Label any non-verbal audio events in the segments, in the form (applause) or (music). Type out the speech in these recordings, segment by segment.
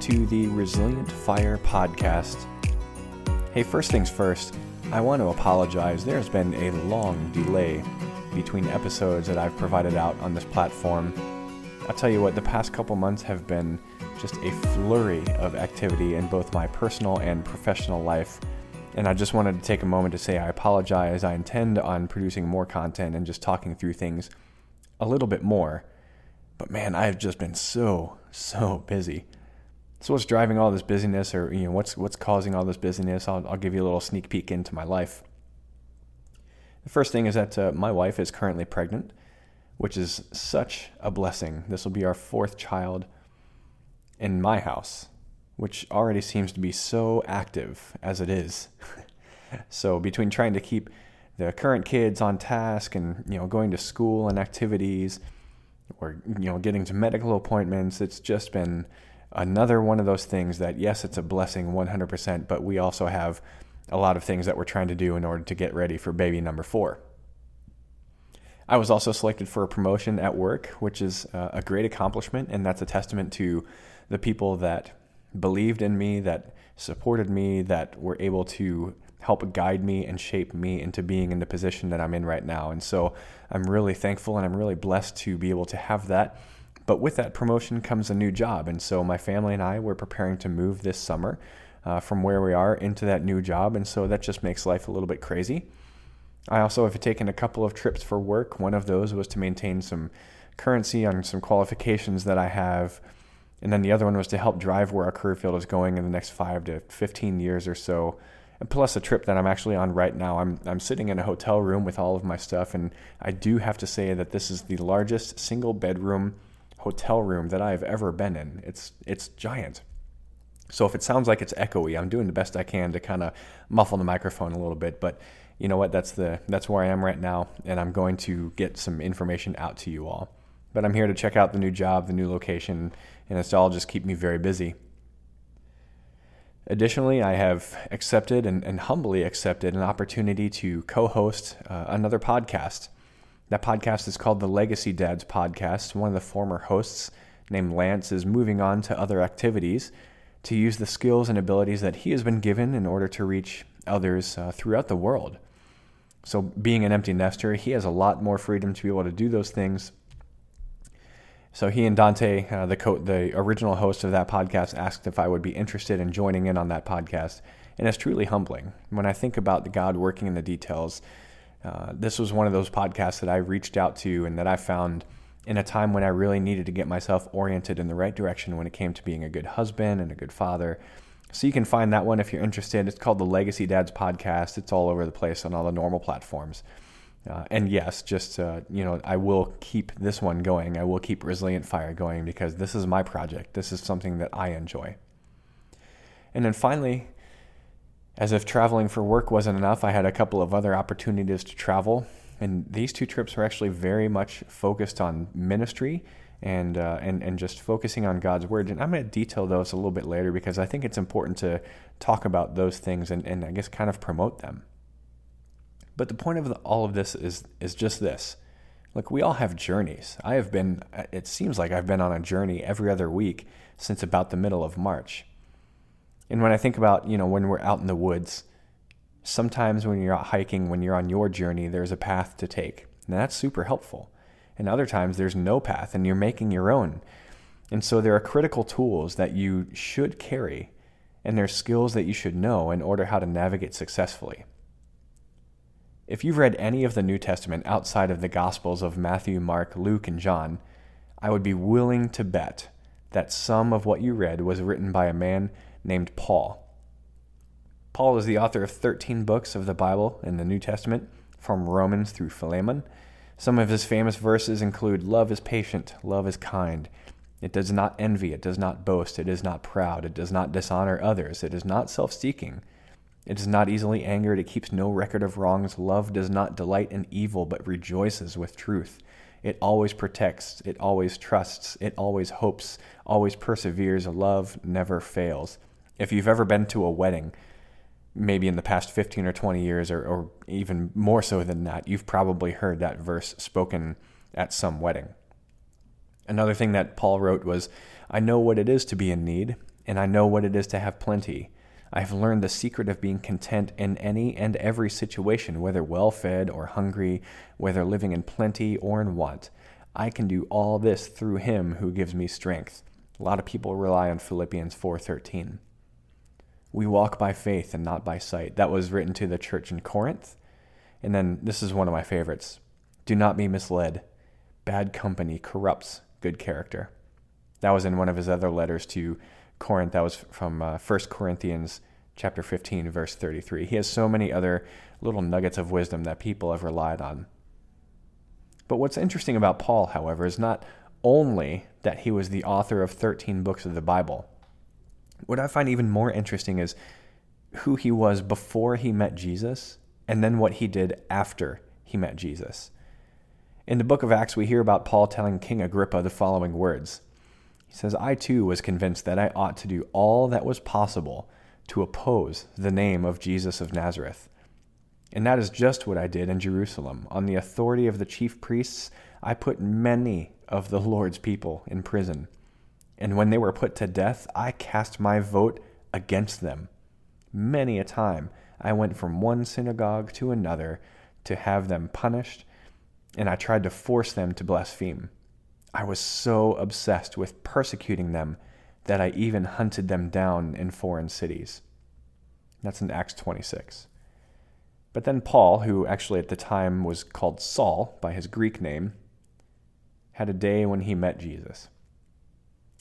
To the Resilient Fire podcast. Hey, first things first, I want to apologize. There's been a long delay between episodes that I've provided out on this platform. I'll tell you what, the past couple months have been just a flurry of activity in both my personal and professional life. And I just wanted to take a moment to say I apologize. I intend on producing more content and just talking through things a little bit more. But man, I've just been so, so busy. So what's driving all this busyness or you know what's what's causing all this busyness? I'll, I'll give you a little sneak peek into my life. The first thing is that uh, my wife is currently pregnant, which is such a blessing. This will be our fourth child in my house, which already seems to be so active as it is. (laughs) so between trying to keep the current kids on task and you know going to school and activities or you know getting to medical appointments, it's just been another one of those things that yes, it's a blessing 100%, but we also have a lot of things that we're trying to do in order to get ready for baby number 4. I was also selected for a promotion at work, which is uh, a great accomplishment, and that's a testament to the people that believed in me, that supported me, that were able to help guide me and shape me into being in the position that I'm in right now. And so I'm really thankful and I'm really blessed to be able to have that. But with that promotion comes a new job. And so my family and I were preparing to move this summer uh, from where we are into that new job. And so that just makes life a little bit crazy. I also have taken a couple of trips for work. One of those was to maintain some currency on some qualifications that I have and then the other one was to help drive where our career field is going in the next five to 15 years or so. And plus a trip that I'm actually on right now. I'm, I'm sitting in a hotel room with all of my stuff. And I do have to say that this is the largest single bedroom hotel room that I've ever been in. It's, it's giant. So if it sounds like it's echoey, I'm doing the best I can to kind of muffle the microphone a little bit. But you know what? That's the that's where I am right now, and I'm going to get some information out to you all. But I'm here to check out the new job, the new location, and it's all just keep me very busy. Additionally, I have accepted and, and humbly accepted an opportunity to co host uh, another podcast. That podcast is called the Legacy Dads Podcast. One of the former hosts, named Lance, is moving on to other activities to use the skills and abilities that he has been given in order to reach others uh, throughout the world. So, being an empty nester, he has a lot more freedom to be able to do those things so he and Dante, uh, the co- the original host of that podcast, asked if I would be interested in joining in on that podcast, and it's truly humbling when I think about the God working in the details. Uh, this was one of those podcasts that I reached out to and that I found in a time when I really needed to get myself oriented in the right direction when it came to being a good husband and a good father. So you can find that one if you're interested. It's called the Legacy Dads Podcast. It's all over the place on all the normal platforms. Uh, and yes, just uh, you know, I will keep this one going. I will keep Resilient Fire going because this is my project. This is something that I enjoy. And then finally, as if traveling for work wasn't enough, I had a couple of other opportunities to travel, and these two trips were actually very much focused on ministry and uh, and and just focusing on God's word. And I'm going to detail those a little bit later because I think it's important to talk about those things and, and I guess kind of promote them. But the point of the, all of this is is just this. Look, we all have journeys. I have been it seems like I've been on a journey every other week since about the middle of March. And when I think about, you know, when we're out in the woods, sometimes when you're out hiking, when you're on your journey, there's a path to take. And that's super helpful. And other times there's no path and you're making your own. And so there are critical tools that you should carry and there's skills that you should know in order how to navigate successfully. If you've read any of the New Testament outside of the Gospels of Matthew, Mark, Luke, and John, I would be willing to bet that some of what you read was written by a man named Paul. Paul is the author of 13 books of the Bible in the New Testament, from Romans through Philemon. Some of his famous verses include Love is patient, love is kind. It does not envy, it does not boast, it is not proud, it does not dishonor others, it is not self seeking. It is not easily angered. It keeps no record of wrongs. Love does not delight in evil, but rejoices with truth. It always protects. It always trusts. It always hopes, always perseveres. Love never fails. If you've ever been to a wedding, maybe in the past 15 or 20 years, or, or even more so than that, you've probably heard that verse spoken at some wedding. Another thing that Paul wrote was, I know what it is to be in need, and I know what it is to have plenty. I have learned the secret of being content in any and every situation, whether well fed or hungry, whether living in plenty or in want. I can do all this through him who gives me strength. A lot of people rely on Philippians 4:13. We walk by faith and not by sight. That was written to the church in Corinth. And then this is one of my favorites. Do not be misled. Bad company corrupts good character. That was in one of his other letters to Corinth. That was from uh, 1 Corinthians chapter 15 verse 33. He has so many other little nuggets of wisdom that people have relied on. But what's interesting about Paul, however, is not only that he was the author of 13 books of the Bible. What I find even more interesting is who he was before he met Jesus and then what he did after he met Jesus. In the book of Acts, we hear about Paul telling King Agrippa the following words He says, I too was convinced that I ought to do all that was possible to oppose the name of Jesus of Nazareth. And that is just what I did in Jerusalem. On the authority of the chief priests, I put many of the Lord's people in prison. And when they were put to death, I cast my vote against them. Many a time I went from one synagogue to another to have them punished, and I tried to force them to blaspheme. I was so obsessed with persecuting them that I even hunted them down in foreign cities. That's in Acts 26. But then Paul, who actually at the time was called Saul by his Greek name, had a day when he met Jesus.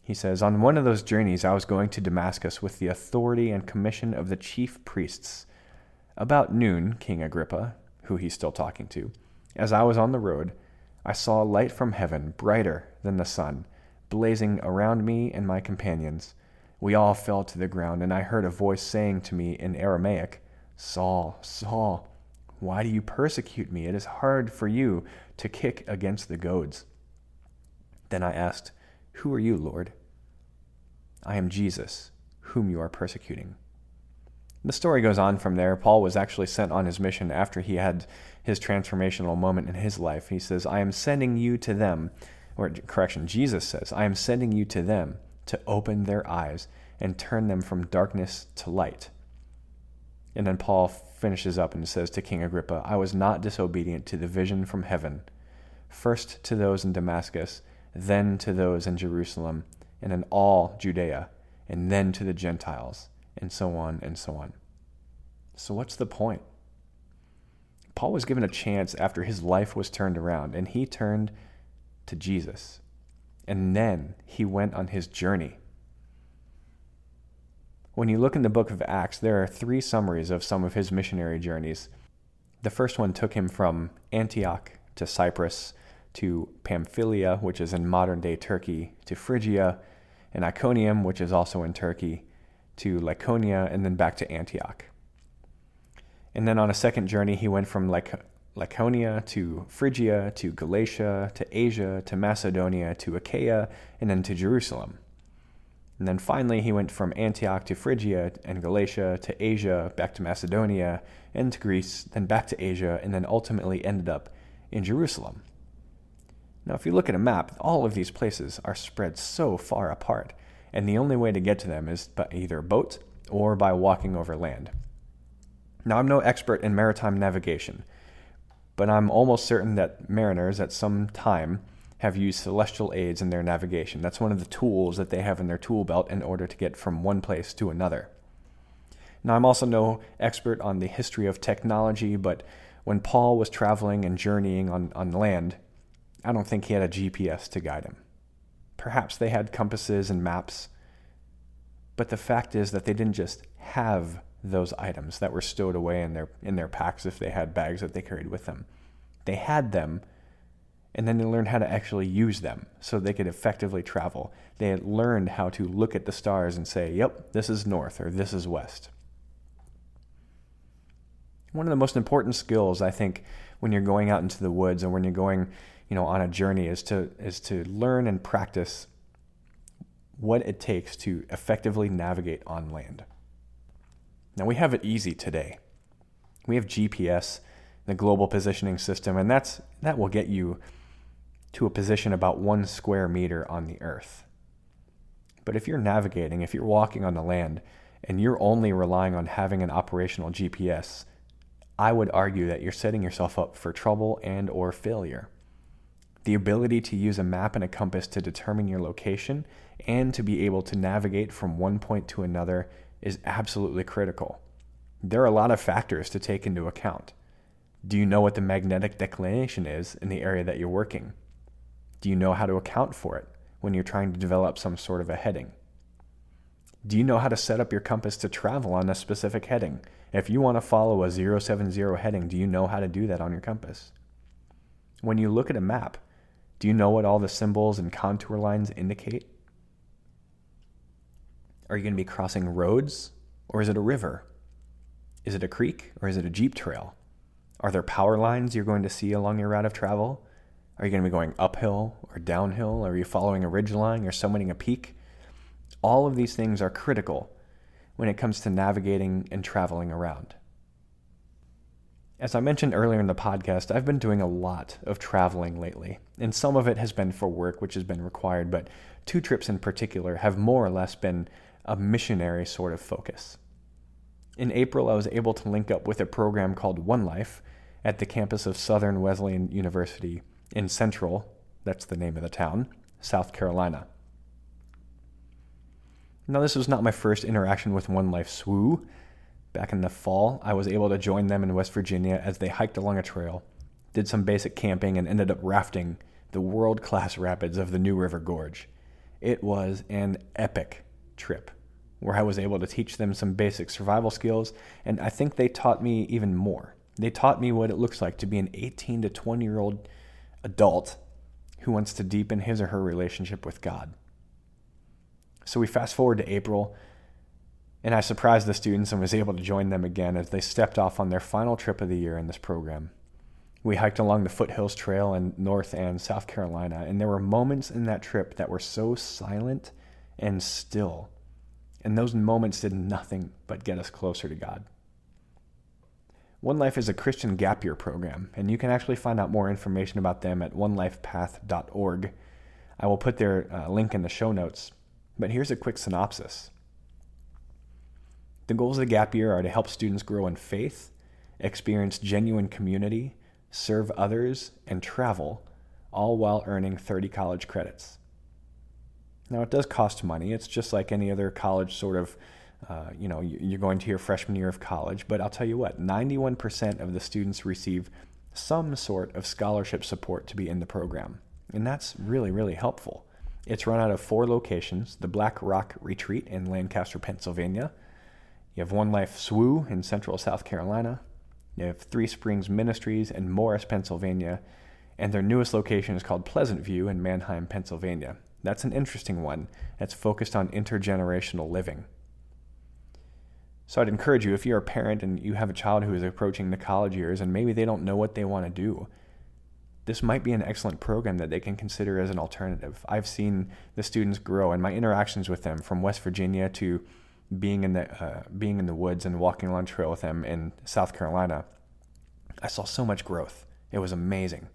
He says, On one of those journeys, I was going to Damascus with the authority and commission of the chief priests. About noon, King Agrippa, who he's still talking to, as I was on the road, I saw a light from heaven, brighter than the sun, blazing around me and my companions. We all fell to the ground, and I heard a voice saying to me in Aramaic, Saul, Saul, why do you persecute me? It is hard for you to kick against the goads. Then I asked, Who are you, Lord? I am Jesus, whom you are persecuting. The story goes on from there. Paul was actually sent on his mission after he had his transformational moment in his life. He says, I am sending you to them, or correction, Jesus says, I am sending you to them to open their eyes and turn them from darkness to light. And then Paul finishes up and says to King Agrippa, I was not disobedient to the vision from heaven, first to those in Damascus, then to those in Jerusalem, and in all Judea, and then to the Gentiles, and so on and so on. So, what's the point? Paul was given a chance after his life was turned around, and he turned to Jesus. And then he went on his journey. When you look in the book of Acts, there are three summaries of some of his missionary journeys. The first one took him from Antioch to Cyprus to Pamphylia, which is in modern day Turkey, to Phrygia and Iconium, which is also in Turkey, to Lycaonia, and then back to Antioch. And then on a second journey, he went from Lycaonia to Phrygia to Galatia to Asia to Macedonia to Achaia, and then to Jerusalem. And then finally, he went from Antioch to Phrygia and Galatia to Asia, back to Macedonia, and to Greece, then back to Asia, and then ultimately ended up in Jerusalem. Now, if you look at a map, all of these places are spread so far apart, and the only way to get to them is by either boat or by walking over land. Now, I'm no expert in maritime navigation, but I'm almost certain that mariners at some time have used celestial aids in their navigation. That's one of the tools that they have in their tool belt in order to get from one place to another. Now, I'm also no expert on the history of technology, but when Paul was traveling and journeying on, on land, I don't think he had a GPS to guide him. Perhaps they had compasses and maps, but the fact is that they didn't just have those items that were stowed away in their in their packs if they had bags that they carried with them. They had them and then they learned how to actually use them so they could effectively travel. They had learned how to look at the stars and say, "Yep, this is north or this is west." One of the most important skills I think when you're going out into the woods and when you're going you know on a journey is to is to learn and practice what it takes to effectively navigate on land. Now we have it easy today. We have GPS, the global positioning system, and that's that will get you to a position about one square meter on the earth. But if you're navigating, if you're walking on the land, and you're only relying on having an operational GPS, I would argue that you're setting yourself up for trouble and or failure. The ability to use a map and a compass to determine your location and to be able to navigate from one point to another is absolutely critical. There are a lot of factors to take into account. Do you know what the magnetic declination is in the area that you're working? Do you know how to account for it when you're trying to develop some sort of a heading? Do you know how to set up your compass to travel on a specific heading? If you want to follow a 070 heading, do you know how to do that on your compass? When you look at a map, do you know what all the symbols and contour lines indicate? Are you going to be crossing roads or is it a river? Is it a creek or is it a Jeep trail? Are there power lines you're going to see along your route of travel? Are you going to be going uphill or downhill? Are you following a ridge line or summiting a peak? All of these things are critical when it comes to navigating and traveling around. As I mentioned earlier in the podcast, I've been doing a lot of traveling lately, and some of it has been for work, which has been required, but two trips in particular have more or less been a missionary sort of focus. In April, I was able to link up with a program called One Life at the campus of Southern Wesleyan University in Central, that's the name of the town, South Carolina. Now, this was not my first interaction with One Life SWU. Back in the fall, I was able to join them in West Virginia as they hiked along a trail, did some basic camping, and ended up rafting the world class rapids of the New River Gorge. It was an epic trip where I was able to teach them some basic survival skills, and I think they taught me even more. They taught me what it looks like to be an 18 to 20 year old adult who wants to deepen his or her relationship with God. So we fast forward to April, and I surprised the students and was able to join them again as they stepped off on their final trip of the year in this program. We hiked along the Foothills Trail in North and South Carolina, and there were moments in that trip that were so silent and still. And those moments did nothing but get us closer to God. One Life is a Christian gap year program, and you can actually find out more information about them at onelifepath.org. I will put their uh, link in the show notes. But here's a quick synopsis The goals of the gap year are to help students grow in faith, experience genuine community, serve others, and travel, all while earning 30 college credits. Now, it does cost money. It's just like any other college sort of, uh, you know, you're going to your freshman year of college. But I'll tell you what, 91% of the students receive some sort of scholarship support to be in the program. And that's really, really helpful. It's run out of four locations the Black Rock Retreat in Lancaster, Pennsylvania. You have One Life SWU in central South Carolina. You have Three Springs Ministries in Morris, Pennsylvania. And their newest location is called Pleasant View in Manheim, Pennsylvania. That's an interesting one. that's focused on intergenerational living. So I'd encourage you if you're a parent and you have a child who is approaching the college years and maybe they don't know what they want to do, this might be an excellent program that they can consider as an alternative. I've seen the students grow and my interactions with them from West Virginia to being in the uh, being in the woods and walking along trail with him in South Carolina. I saw so much growth. It was amazing.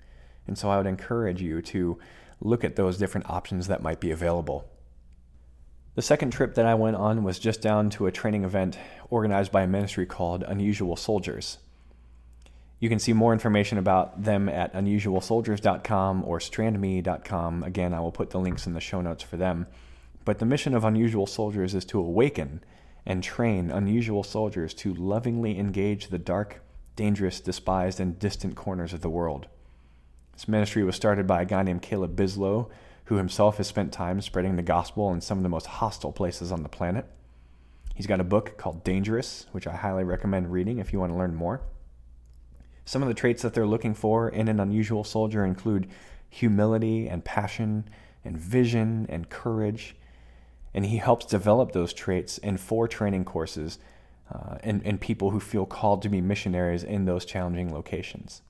And so I would encourage you to look at those different options that might be available. The second trip that I went on was just down to a training event organized by a ministry called Unusual Soldiers. You can see more information about them at unusualsoldiers.com or strandme.com. Again, I will put the links in the show notes for them. But the mission of Unusual Soldiers is to awaken and train unusual soldiers to lovingly engage the dark, dangerous, despised, and distant corners of the world. This ministry was started by a guy named Caleb Bislow, who himself has spent time spreading the gospel in some of the most hostile places on the planet. He's got a book called Dangerous, which I highly recommend reading if you want to learn more. Some of the traits that they're looking for in an unusual soldier include humility and passion and vision and courage. And he helps develop those traits in four training courses uh, and, and people who feel called to be missionaries in those challenging locations.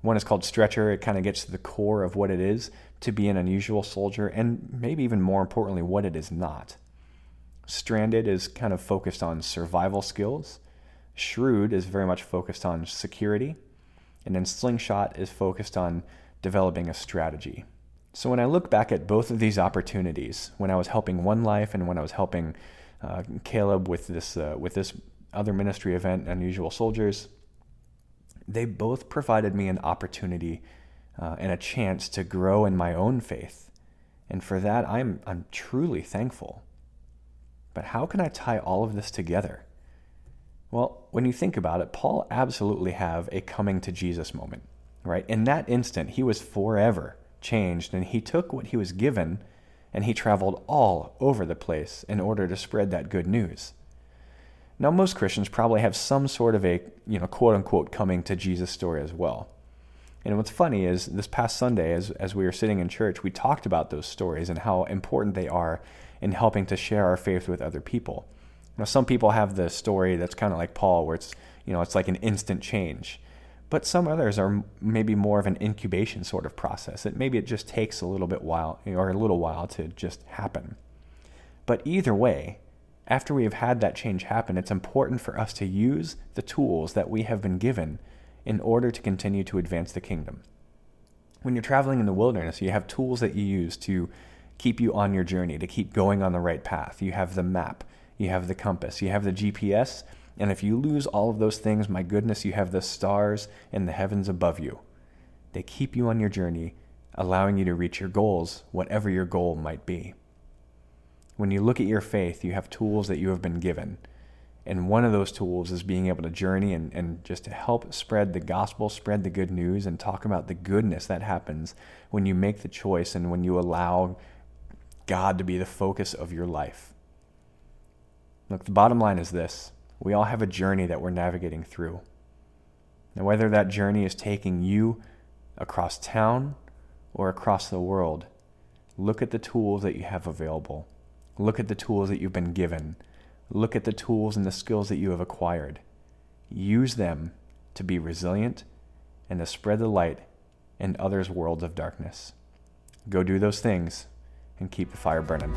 One is called Stretcher. It kind of gets to the core of what it is to be an unusual soldier, and maybe even more importantly, what it is not. Stranded is kind of focused on survival skills. Shrewd is very much focused on security, and then Slingshot is focused on developing a strategy. So when I look back at both of these opportunities, when I was helping One Life and when I was helping uh, Caleb with this uh, with this other ministry event, Unusual Soldiers, they both provided me an opportunity uh, and a chance to grow in my own faith, and for that I'm I'm truly thankful. But how can I tie all of this together? Well, when you think about it, Paul absolutely have a coming to Jesus moment, right? In that instant, he was forever changed, and he took what he was given and he traveled all over the place in order to spread that good news. Now, most Christians probably have some sort of a, you know, quote unquote coming to Jesus story as well. And what's funny is this past Sunday, as, as we were sitting in church, we talked about those stories and how important they are in helping to share our faith with other people. Now, some people have the story that's kind of like Paul, where it's, you know, it's like an instant change but some others are maybe more of an incubation sort of process. It maybe it just takes a little bit while or a little while to just happen. But either way, after we have had that change happen, it's important for us to use the tools that we have been given in order to continue to advance the kingdom. When you're traveling in the wilderness, you have tools that you use to keep you on your journey, to keep going on the right path. You have the map, you have the compass, you have the GPS, and if you lose all of those things, my goodness, you have the stars and the heavens above you. They keep you on your journey, allowing you to reach your goals, whatever your goal might be. When you look at your faith, you have tools that you have been given. And one of those tools is being able to journey and, and just to help spread the gospel, spread the good news, and talk about the goodness that happens when you make the choice and when you allow God to be the focus of your life. Look, the bottom line is this we all have a journey that we're navigating through. And whether that journey is taking you across town or across the world, look at the tools that you have available. Look at the tools that you've been given. Look at the tools and the skills that you have acquired. Use them to be resilient and to spread the light in others' worlds of darkness. Go do those things and keep the fire burning.